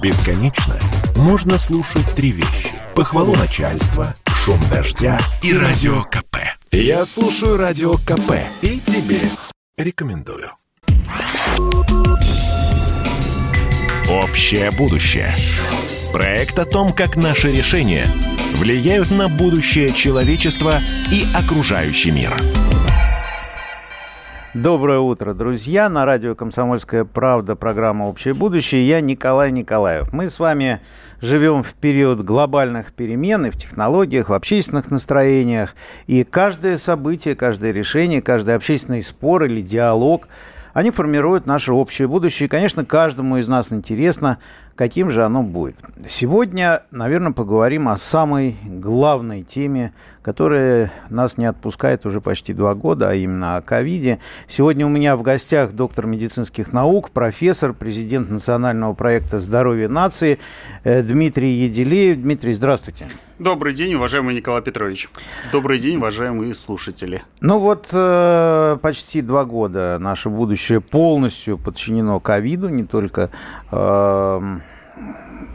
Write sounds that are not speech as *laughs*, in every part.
Бесконечно можно слушать три вещи. Похвалу начальства, шум дождя и радио КП. Я слушаю радио КП и тебе рекомендую. Общее будущее. Проект о том, как наши решения влияют на будущее человечества и окружающий мир. Доброе утро, друзья. На радио «Комсомольская правда» программа «Общее будущее». Я Николай Николаев. Мы с вами живем в период глобальных перемен и в технологиях, в общественных настроениях. И каждое событие, каждое решение, каждый общественный спор или диалог – они формируют наше общее будущее. И, конечно, каждому из нас интересно, каким же оно будет. Сегодня, наверное, поговорим о самой главной теме, которая нас не отпускает уже почти два года, а именно о ковиде. Сегодня у меня в гостях доктор медицинских наук, профессор, президент национального проекта «Здоровье нации» э, Дмитрий Еделеев. Дмитрий, здравствуйте. Добрый день, уважаемый Николай Петрович. Добрый день, уважаемые слушатели. Ну вот э, почти два года наше будущее полностью подчинено ковиду, не только э,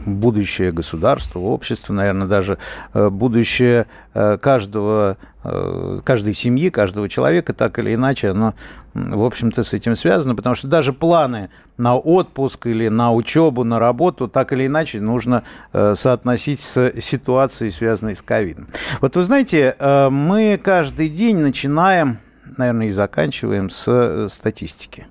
будущее государства, общества, наверное, даже э, будущее э, каждого, э, каждой семьи, каждого человека, так или иначе, оно, в общем-то, с этим связано, потому что даже планы на отпуск или на учебу, на работу, так или иначе, нужно соотносить с ситуацией, связанной с ковидом. Вот вы знаете, мы каждый день начинаем, наверное, и заканчиваем с статистики.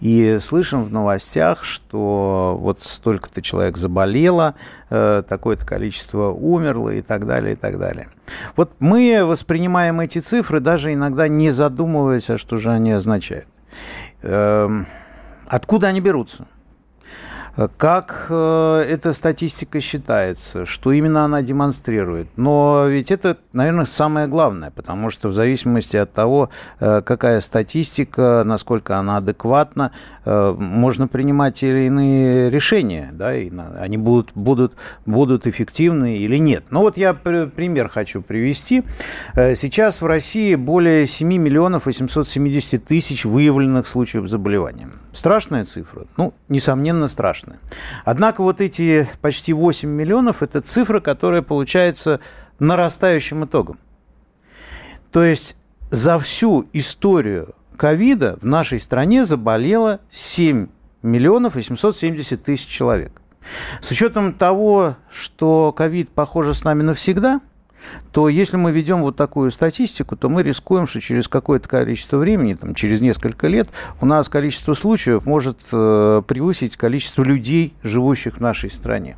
И слышим в новостях, что вот столько-то человек заболело, э, такое-то количество умерло и так далее, и так далее. Вот мы воспринимаем эти цифры, даже иногда не задумываясь, а что же они означают. Эм, откуда они берутся? Как э, эта статистика считается, что именно она демонстрирует. Но ведь это, наверное, самое главное, потому что в зависимости от того, э, какая статистика, насколько она адекватна, э, можно принимать или иные решения, да, и они будут, будут, будут эффективны или нет. Ну вот я пример хочу привести. Сейчас в России более 7 миллионов 870 тысяч выявленных случаев заболевания. Страшная цифра? Ну, несомненно, страшная. Однако вот эти почти 8 миллионов – это цифра, которая получается нарастающим итогом. То есть за всю историю ковида в нашей стране заболело 7 миллионов 870 тысяч человек. С учетом того, что ковид, похоже, с нами навсегда – то если мы ведем вот такую статистику, то мы рискуем, что через какое-то количество времени, там, через несколько лет, у нас количество случаев может э, превысить количество людей, живущих в нашей стране.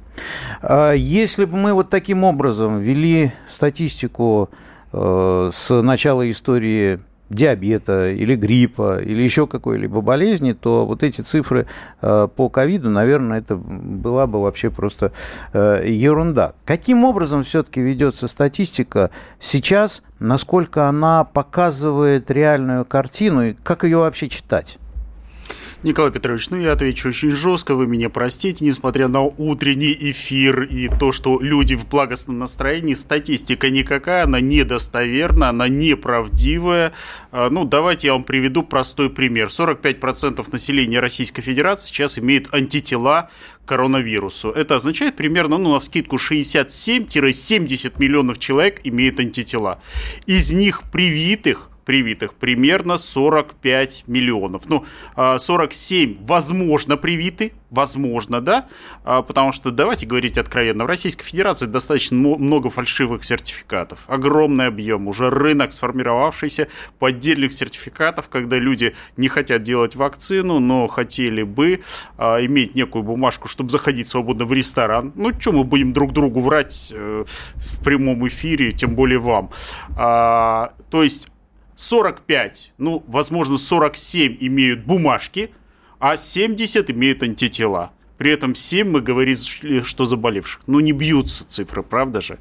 А если бы мы вот таким образом вели статистику э, с начала истории диабета или гриппа или еще какой-либо болезни, то вот эти цифры э, по ковиду, наверное, это была бы вообще просто э, ерунда. Каким образом все-таки ведется статистика сейчас, насколько она показывает реальную картину и как ее вообще читать? Николай Петрович, ну я отвечу очень жестко, вы меня простите, несмотря на утренний эфир и то, что люди в благостном настроении, статистика никакая, она недостоверна, она неправдивая. А, ну, давайте я вам приведу простой пример. 45% населения Российской Федерации сейчас имеет антитела к коронавирусу. Это означает примерно, ну, на вскидку 67-70 миллионов человек имеют антитела. Из них привитых привитых примерно 45 миллионов. Ну, 47 а, возможно привиты, возможно, да, а, потому что, давайте говорить откровенно, в Российской Федерации достаточно много фальшивых сертификатов, огромный объем, уже рынок сформировавшийся поддельных сертификатов, когда люди не хотят делать вакцину, но хотели бы а, иметь некую бумажку, чтобы заходить свободно в ресторан. Ну, что мы будем друг другу врать э, в прямом эфире, тем более вам. То есть 45, ну, возможно, 47 имеют бумажки, а 70 имеют антитела. При этом 7 мы говорим, что заболевших. Ну, не бьются цифры, правда же?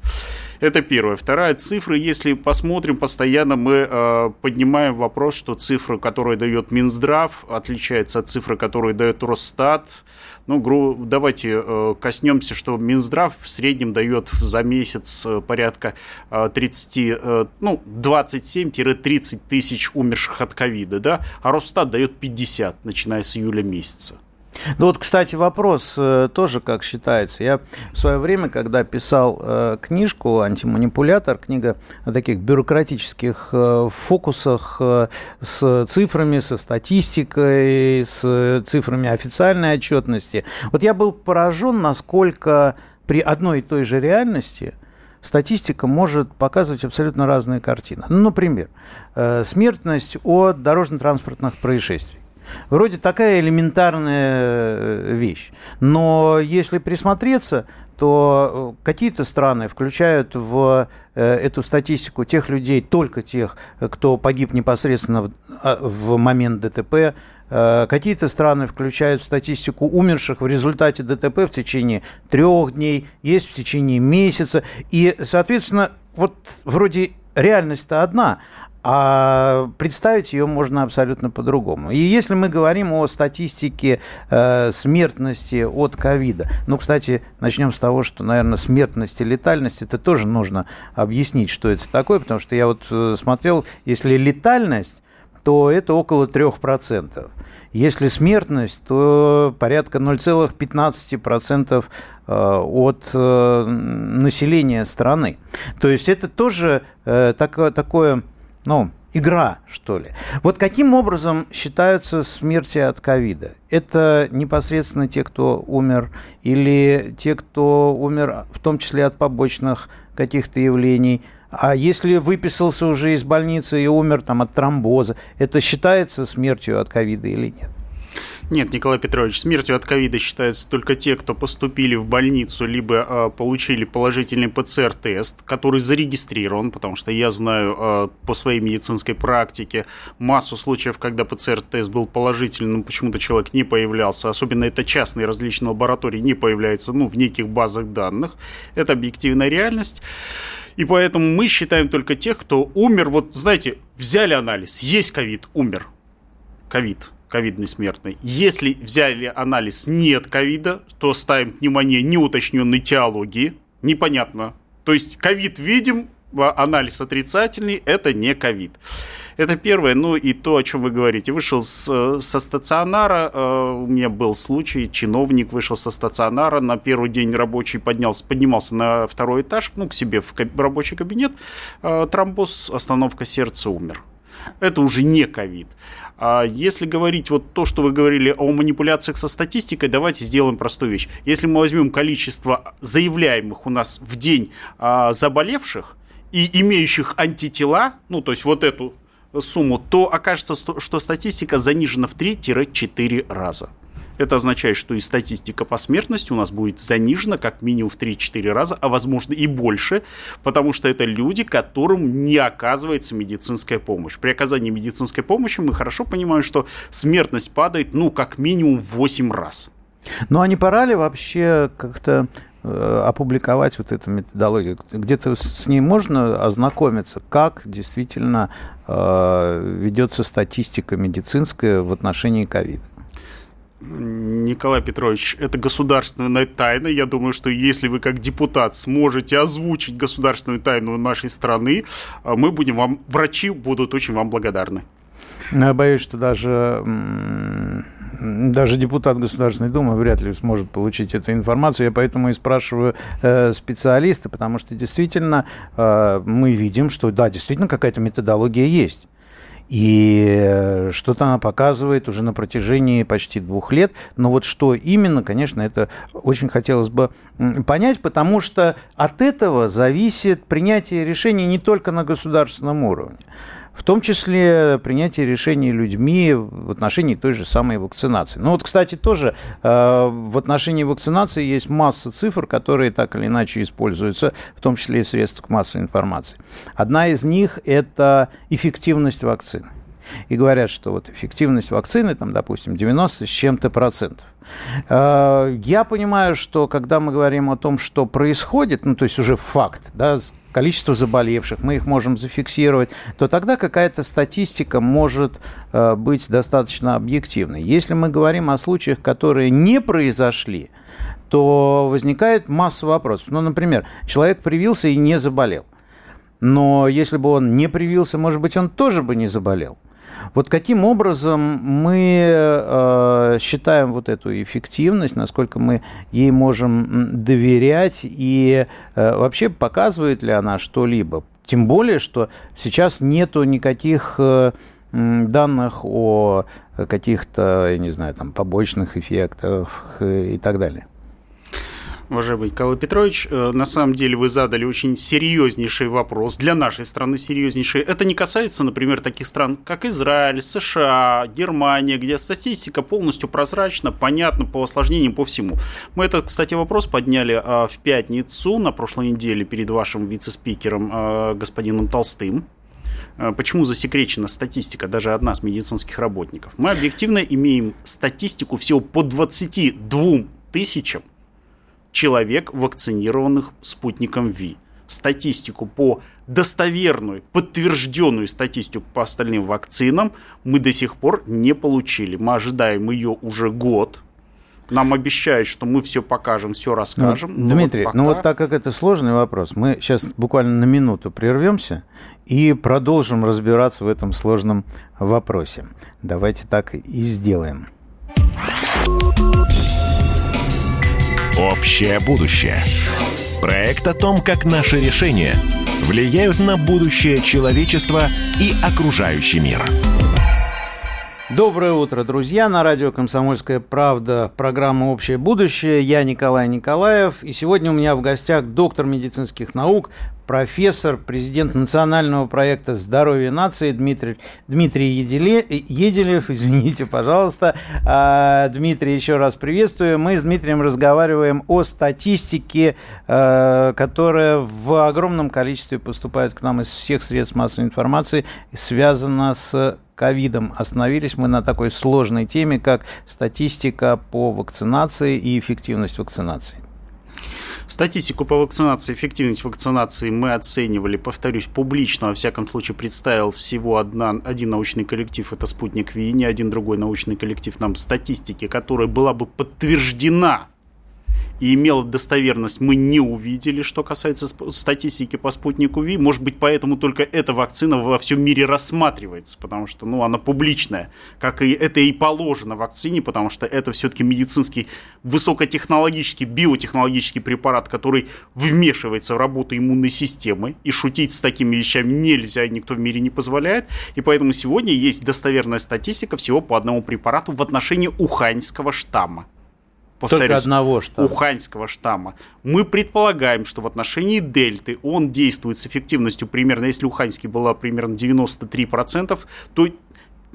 Это первое. Вторая цифра, если посмотрим, постоянно мы э, поднимаем вопрос, что цифра, которую дает Минздрав, отличается от цифры, которую дает Росстат. Ну, давайте э, коснемся, что Минздрав в среднем дает за месяц э, порядка 30, э, ну, 27-30 тысяч умерших от ковида, да, а Росстат дает 50, начиная с июля месяца. Ну вот, кстати, вопрос э, тоже, как считается. Я в свое время, когда писал э, книжку «Антиманипулятор», книга о таких бюрократических э, фокусах с цифрами, со статистикой, с цифрами официальной отчетности, вот я был поражен, насколько при одной и той же реальности статистика может показывать абсолютно разные картины. Ну, например, смертность от дорожно-транспортных происшествий. Вроде такая элементарная э, вещь. Но если присмотреться, то э, какие-то страны включают в э, эту статистику тех людей, только тех, кто погиб непосредственно в, а, момент ДТП, Какие-то страны включают в статистику умерших в результате ДТП в течение трех дней, есть в течение месяца. И, соответственно, вот вроде реальность-то одна, а представить ее можно абсолютно по-другому. И если мы говорим о статистике э, смертности от ковида, ну, кстати, начнем с того, что, наверное, смертность и летальность, это тоже нужно объяснить, что это такое, потому что я вот э, смотрел, если летальность, то это около 3%. Если смертность, то порядка 0,15% э, от э, населения страны. То есть это тоже такое, такое ну, игра, что ли. Вот каким образом считаются смерти от ковида? Это непосредственно те, кто умер, или те, кто умер в том числе от побочных каких-то явлений? А если выписался уже из больницы и умер там, от тромбоза, это считается смертью от ковида или нет? Нет, Николай Петрович, смертью от ковида считаются только те, кто поступили в больницу, либо э, получили положительный ПЦР-тест, который зарегистрирован, потому что я знаю э, по своей медицинской практике массу случаев, когда ПЦР-тест был положительным, почему-то человек не появлялся, особенно это частные различные лаборатории, не появляется ну, в неких базах данных. Это объективная реальность. И поэтому мы считаем только тех, кто умер. Вот, знаете, взяли анализ, есть ковид, умер. Ковид ковидной смертной. Если взяли анализ нет ковида, то ставим внимание неуточненной теологии. Непонятно. То есть ковид видим, а анализ отрицательный, это не ковид. Это первое. Ну и то, о чем вы говорите. Вышел с, со стационара, э, у меня был случай, чиновник вышел со стационара, на первый день рабочий поднялся, поднимался на второй этаж, ну, к себе в рабочий кабинет, э, тромбоз, остановка сердца, умер. Это уже не ковид. А если говорить вот то, что вы говорили о манипуляциях со статистикой, давайте сделаем простую вещь. Если мы возьмем количество заявляемых у нас в день а, заболевших и имеющих антитела, ну то есть вот эту сумму, то окажется, что статистика занижена в 3-4 раза. Это означает, что и статистика по смертности у нас будет занижена как минимум в 3-4 раза, а возможно и больше, потому что это люди, которым не оказывается медицинская помощь. При оказании медицинской помощи мы хорошо понимаем, что смертность падает, ну, как минимум в 8 раз. Ну, а не пора ли вообще как-то э, опубликовать вот эту методологию? Где-то с ней можно ознакомиться, как действительно э, ведется статистика медицинская в отношении ковида? Николай Петрович, это государственная тайна. Я думаю, что если вы как депутат сможете озвучить государственную тайну нашей страны, а, мы будем вам, врачи будут очень вам благодарны. Ну, я боюсь, что даже, даже депутат Государственной Думы вряд ли сможет получить эту информацию. Я поэтому и спрашиваю э, специалиста, потому что действительно э, мы видим, что да, действительно какая-то методология есть. И э, что-то она показывает уже на протяжении почти двух лет. Но вот что именно, конечно, это очень хотелось бы понять, потому что от этого зависит принятие решений не только на государственном уровне в том числе принятие решений людьми в отношении той же самой вакцинации. Ну вот, кстати, тоже э, в отношении вакцинации есть масса цифр, которые так или иначе используются, в том числе и в средствах массовой информации. Одна из них – это эффективность вакцины. И говорят, что вот эффективность вакцины, там, допустим, 90 с чем-то процентов. Э, я понимаю, что когда мы говорим о том, что происходит, ну, то есть уже факт, да, количество заболевших, мы их можем зафиксировать, то тогда какая-то статистика может э, быть достаточно объективной. Если мы говорим о случаях, которые не произошли, то возникает масса вопросов. Ну, например, человек привился и не заболел. Но если бы он не привился, может быть, он тоже бы не заболел. Вот каким образом мы э, считаем вот эту эффективность, насколько мы ей можем доверять и э, вообще показывает ли она что-либо? Тем более, что сейчас нету никаких э, данных о каких-то, я не знаю, там побочных эффектах и так далее. Уважаемый Николай Петрович, э, на самом деле вы задали очень серьезнейший вопрос, для нашей страны серьезнейший. Это не касается, например, таких стран, как Израиль, США, Германия, где статистика полностью прозрачна, понятна по осложнениям, по всему. Мы этот, кстати, вопрос подняли а, в пятницу на прошлой неделе перед вашим вице-спикером а, господином Толстым. А, почему засекречена статистика, даже одна с медицинских работников? Мы объективно имеем статистику всего по 22 тысячам человек, вакцинированных спутником ВИ. Статистику по достоверную, подтвержденную статистику по остальным вакцинам мы до сих пор не получили. Мы ожидаем ее уже год. Нам обещают, что мы все покажем, все расскажем. Ну, Дмитрий, вот пока... ну вот так как это сложный вопрос, мы сейчас буквально на минуту прервемся и продолжим разбираться в этом сложном вопросе. Давайте так и сделаем. Общее будущее. Проект о том, как наши решения влияют на будущее человечества и окружающий мир. Доброе утро, друзья! На радио «Комсомольская правда» программа «Общее будущее». Я Николай Николаев. И сегодня у меня в гостях доктор медицинских наук, профессор, президент национального проекта «Здоровье нации» Дмитрий, Дмитрий Еделе, Еделев. Извините, пожалуйста. А, Дмитрий, еще раз приветствую. Мы с Дмитрием разговариваем о статистике, а, которая в огромном количестве поступает к нам из всех средств массовой информации, связана с ковидом. Остановились мы на такой сложной теме, как статистика по вакцинации и эффективность вакцинации. Статистику по вакцинации, эффективность вакцинации мы оценивали, повторюсь, публично, во всяком случае, представил всего одна, один научный коллектив, это «Спутник Ви», ни один другой научный коллектив нам статистики, которая была бы подтверждена и имела достоверность, мы не увидели, что касается статистики по спутнику ВИ. Может быть, поэтому только эта вакцина во всем мире рассматривается, потому что ну, она публичная, как и это и положено вакцине, потому что это все-таки медицинский высокотехнологический, биотехнологический препарат, который вмешивается в работу иммунной системы, и шутить с такими вещами нельзя, никто в мире не позволяет, и поэтому сегодня есть достоверная статистика всего по одному препарату в отношении уханьского штамма повторюсь, Только одного штамма. уханьского штамма. Мы предполагаем, что в отношении дельты он действует с эффективностью примерно, если уханьский была примерно 93%, то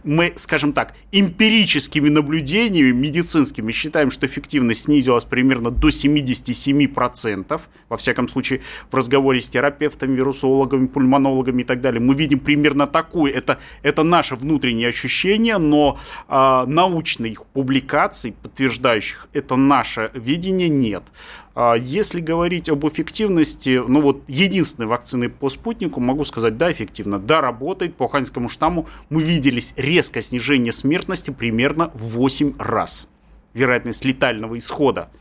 мы, скажем так, эмпирическими наблюдениями медицинскими считаем, что эффективность снизилась примерно до 77%. Во всяком случае, в разговоре с терапевтами, вирусологами, пульмонологами и так далее, мы видим примерно такое. Это, это наше внутреннее ощущение, но э, научных публикаций, подтверждающих это наше видение, нет. А если говорить об эффективности, ну вот единственной вакцины по спутнику, могу сказать, да, эффективно, да, работает. По ханьскому штамму мы виделись резкое снижение смертности примерно в 8 раз. Вероятность летального исхода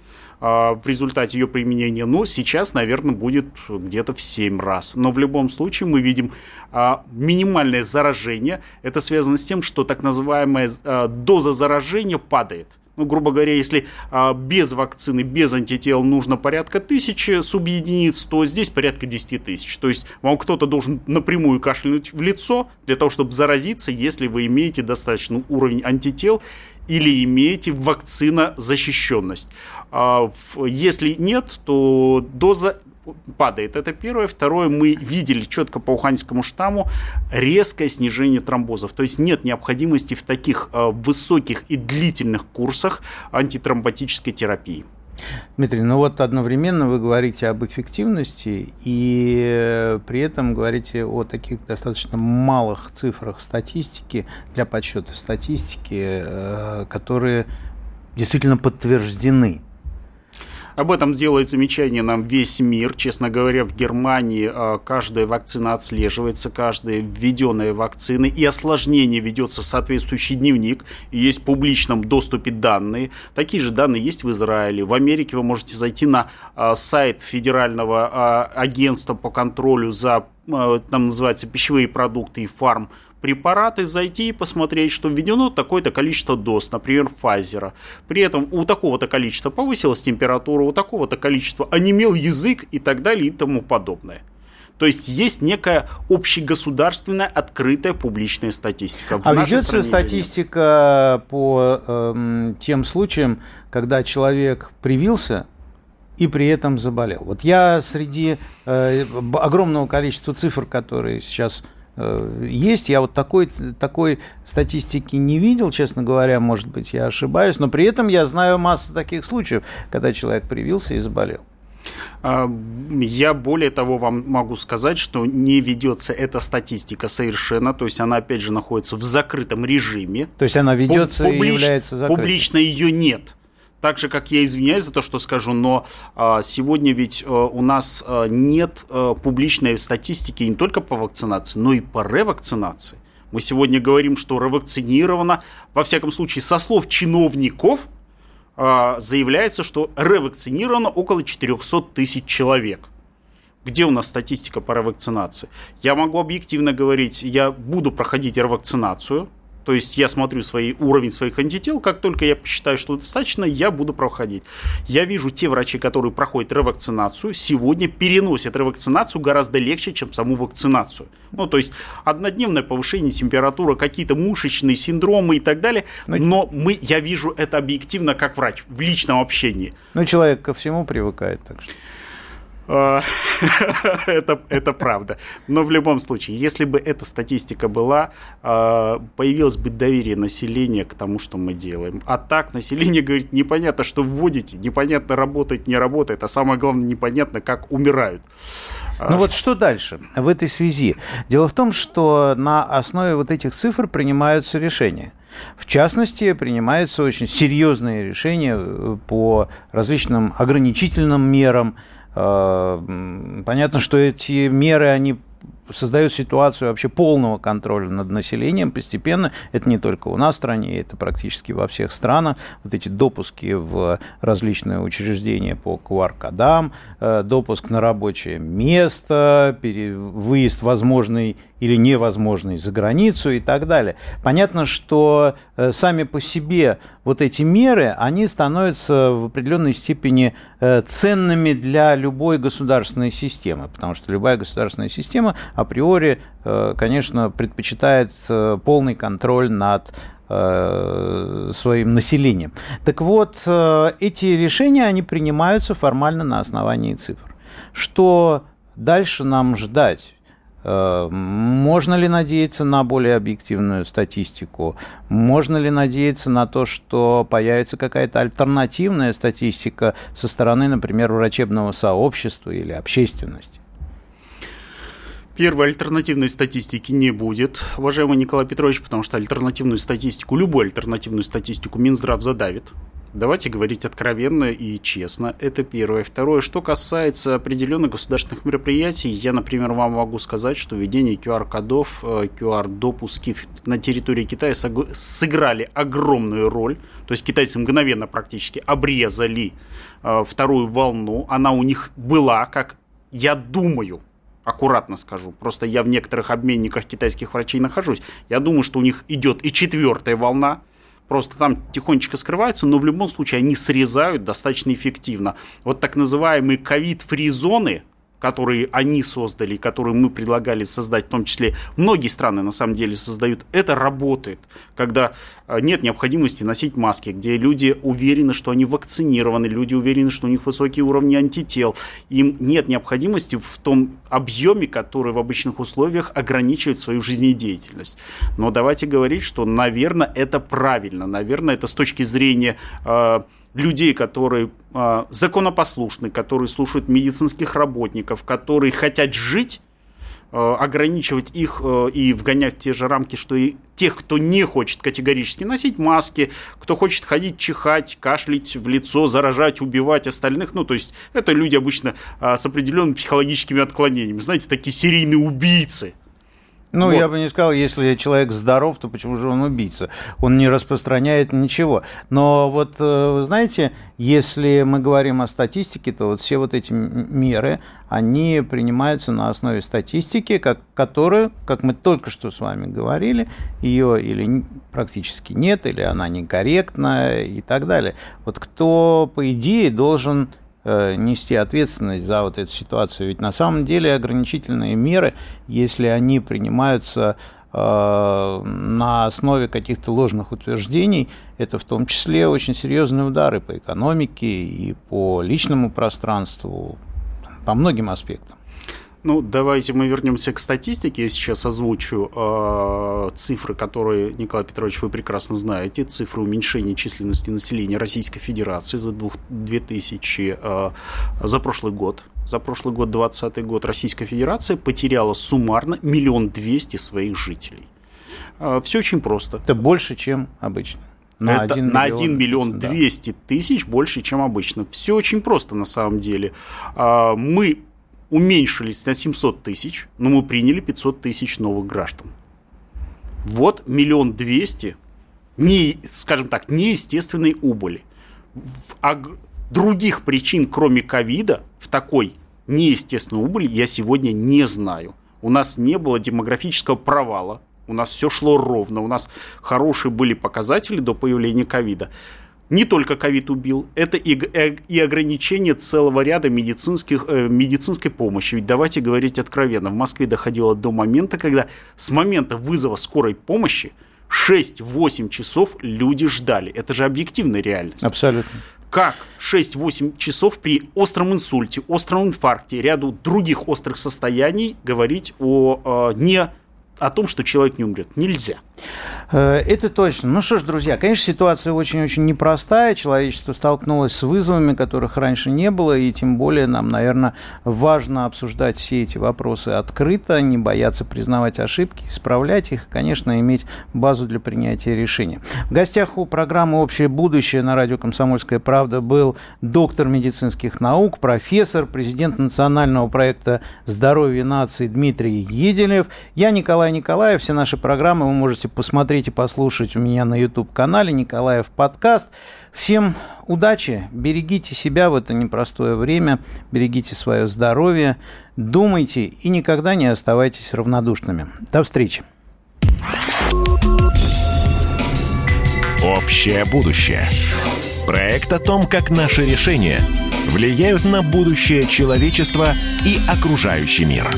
а, в результате ее применения, но сейчас, наверное, будет где-то в 7 раз. Но в любом случае мы видим а, минимальное заражение. Это связано с тем, что так называемая доза заражения падает – ну, грубо говоря, если а, без вакцины, без антител нужно порядка тысячи субъединиц, то здесь порядка 10 тысяч. То есть вам кто-то должен напрямую кашлянуть в лицо для того, чтобы заразиться, если вы имеете достаточный уровень антител или имеете вакцинозащищенность. А, если нет, то доза падает. Это первое. Второе, мы видели четко по уханьскому штамму резкое снижение тромбозов. То есть нет необходимости в таких э, высоких и длительных курсах антитромботической терапии. Дмитрий, ну вот одновременно вы говорите об эффективности и э, при этом говорите о таких достаточно малых цифрах статистики для подсчета статистики, э, которые действительно подтверждены. Об этом делает замечание нам весь мир. Честно говоря, в Германии а, каждая вакцина отслеживается, каждая введенная вакцина, и осложнение ведется соответствующий дневник, есть в публичном доступе данные. Такие же данные есть в Израиле. В Америке вы можете зайти на а, сайт Федерального а, агентства по контролю за, там называется, пищевые продукты и фарм препараты, зайти и посмотреть, что введено такое-то количество доз, например, Pfizer. При этом у такого-то количества повысилась температура, у такого-то количества онемел язык и так далее и тому подобное. То есть есть некая общегосударственная открытая публичная статистика. В а ведется статистика по э, тем случаям, когда человек привился и при этом заболел. Вот я среди э, огромного количества цифр, которые сейчас есть, я вот такой, такой статистики не видел, честно говоря, может быть, я ошибаюсь, но при этом я знаю массу таких случаев, когда человек привился и заболел. А, я более того вам могу сказать, что не ведется эта статистика совершенно, то есть она опять же находится в закрытом режиме. То есть она ведется Публич... и является закрытой. Публично ее нет. Так же, как я извиняюсь за то, что скажу, но а, сегодня ведь а, у нас а, нет а, публичной статистики не только по вакцинации, но и по ревакцинации. Мы сегодня говорим, что ревакцинировано, во всяком случае, со слов чиновников – а, заявляется, что ревакцинировано около 400 тысяч человек. Где у нас статистика по ревакцинации? Я могу объективно говорить, я буду проходить ревакцинацию – то есть я смотрю свой уровень своих антител, как только я посчитаю, что достаточно, я буду проходить. Я вижу те врачи, которые проходят ревакцинацию, сегодня переносят ревакцинацию гораздо легче, чем саму вакцинацию. Ну, то есть однодневное повышение температуры, какие-то мышечные синдромы и так далее. Но, но мы, я вижу это объективно как врач в личном общении. Ну, человек ко всему привыкает, так что. А, *laughs* это, это правда. Но в любом случае, если бы эта статистика была, а, появилось бы доверие населения к тому, что мы делаем. А так население говорит, непонятно, что вводите, непонятно, работает, не работает, а самое главное, непонятно, как умирают. Ну вот что дальше в этой связи? Дело в том, что на основе вот этих цифр принимаются решения. В частности, принимаются очень серьезные решения э, по различным ограничительным мерам, Э, понятно, что эти меры, они создают ситуацию вообще полного контроля над населением постепенно. Это не только у нас в стране, это практически во всех странах. Вот эти допуски в различные учреждения по QR-кодам, э, допуск на рабочее место, выезд возможный или невозможный за границу и так далее. Понятно, что э, сами по себе вот эти меры, они становятся в определенной степени э, ценными для любой государственной системы, потому что любая государственная система априори, э, конечно, предпочитает полный контроль над своим населением. Так вот, эти решения, они принимаются формально на основании цифр. Что дальше нам ждать? Э, можно ли надеяться на более объективную статистику? Можно ли надеяться на то, что появится какая-то альтернативная статистика со стороны, например, врачебного сообщества или общественности? Первой альтернативной статистики не будет, уважаемый Николай Петрович, потому что альтернативную статистику, любую альтернативную статистику Минздрав задавит. Давайте говорить откровенно и честно. Это первое. Второе, что касается определенных государственных мероприятий, я, например, вам могу сказать, что введение QR-кодов, QR-допуски э, на территории Китая сыграли огромную роль. То есть китайцы мгновенно практически обрезали э, вторую волну. Она у них была, как я думаю, аккуратно скажу. Просто я в некоторых обменниках китайских врачей нахожусь. Я думаю, что у них идет и четвертая волна просто там тихонечко скрываются, но в любом случае они срезают достаточно эффективно. Вот так называемые ковид-фри зоны, которые они создали, которые мы предлагали создать, в том числе многие страны на самом деле создают, это работает, когда э, нет необходимости носить маски, где люди уверены, что они вакцинированы, люди уверены, что у них высокие уровни антител, им нет необходимости в том объеме, который в обычных условиях ограничивает свою жизнедеятельность. Но давайте говорить, что, наверное, это правильно, наверное, это с точки зрения э, людей, которые э, законопослушны, которые слушают медицинских работников, которые хотят жить, э, ограничивать их э, и вгонять в те же рамки, что и тех, кто не хочет категорически носить маски, кто хочет ходить, чихать, кашлять в лицо, заражать, убивать остальных. Ну, то есть это люди обычно э, с определенными психологическими отклонениями. Знаете, такие серийные убийцы Ну, вот. я бы не сказал, если человек здоров, то почему же он убийца? Он не распространяет ничего. Но вот, э, вы знаете, если мы говорим о статистике, то вот все вот эти меры, они принимаются на основе статистики, как, которая, как мы только что с вами говорили, ее или практически нет, или она некорректна и так далее. Вот кто, по идее, должен нести ответственность за вот эту ситуацию. Ведь на самом деле ограничительные меры, если они принимаются э, на основе каких-то ложных утверждений, это в том числе очень серьезные удары по экономике и по личному пространству, по многим аспектам. Ну, давайте мы вернемся к статистике. Я сейчас озвучу э, цифры, которые, Николай Петрович, вы прекрасно знаете. Цифры уменьшения численности населения Российской Федерации за 2000, э, за прошлый год. За прошлый год, 2020 год, Российская Федерация потеряла суммарно миллион двести своих жителей. Э, все очень просто. Это больше, чем обычно. На это 1 миллион, на 1 миллион 200 да. тысяч больше, чем обычно. Все очень просто на самом деле. Э, мы уменьшились на 700 тысяч, но мы приняли 500 тысяч новых граждан. Вот миллион двести, не, скажем так, неестественной убыли. А других причин, кроме ковида, в такой неестественной убыли я сегодня не знаю. У нас не было демографического провала, у нас все шло ровно, у нас хорошие были показатели до появления ковида не только ковид убил, это и, э, и ограничение целого ряда медицинских, э, медицинской помощи. Ведь давайте говорить откровенно, в Москве доходило до момента, когда с момента вызова скорой помощи 6-8 часов люди ждали. Это же объективная реальность. Абсолютно. Как 6-8 часов при остром инсульте, остром инфаркте, ряду других острых состояний говорить о э, не о том, что человек не умрет. Нельзя. Э, это точно. Ну что ж, друзья, конечно, ситуация очень-очень непростая. Человечество столкнулось с вызовами, которых раньше не было, и тем более нам, наверное, важно обсуждать все эти вопросы открыто, не бояться признавать ошибки, исправлять их, и, конечно, иметь базу для принятия решения. В гостях у программы «Общее будущее» на радио «Комсомольская правда» был доктор медицинских наук, профессор, президент национального проекта «Здоровье нации» Дмитрий Еделев. Я Николай Николаев. Все наши программы вы можете посмотреть и послушать у меня на YouTube-канале Николаев подкаст. Всем удачи, берегите себя в это непростое время, берегите свое здоровье, думайте и никогда не оставайтесь равнодушными. До встречи. Общее будущее. Проект о том, как наши решения влияют на будущее человечества и окружающий мир.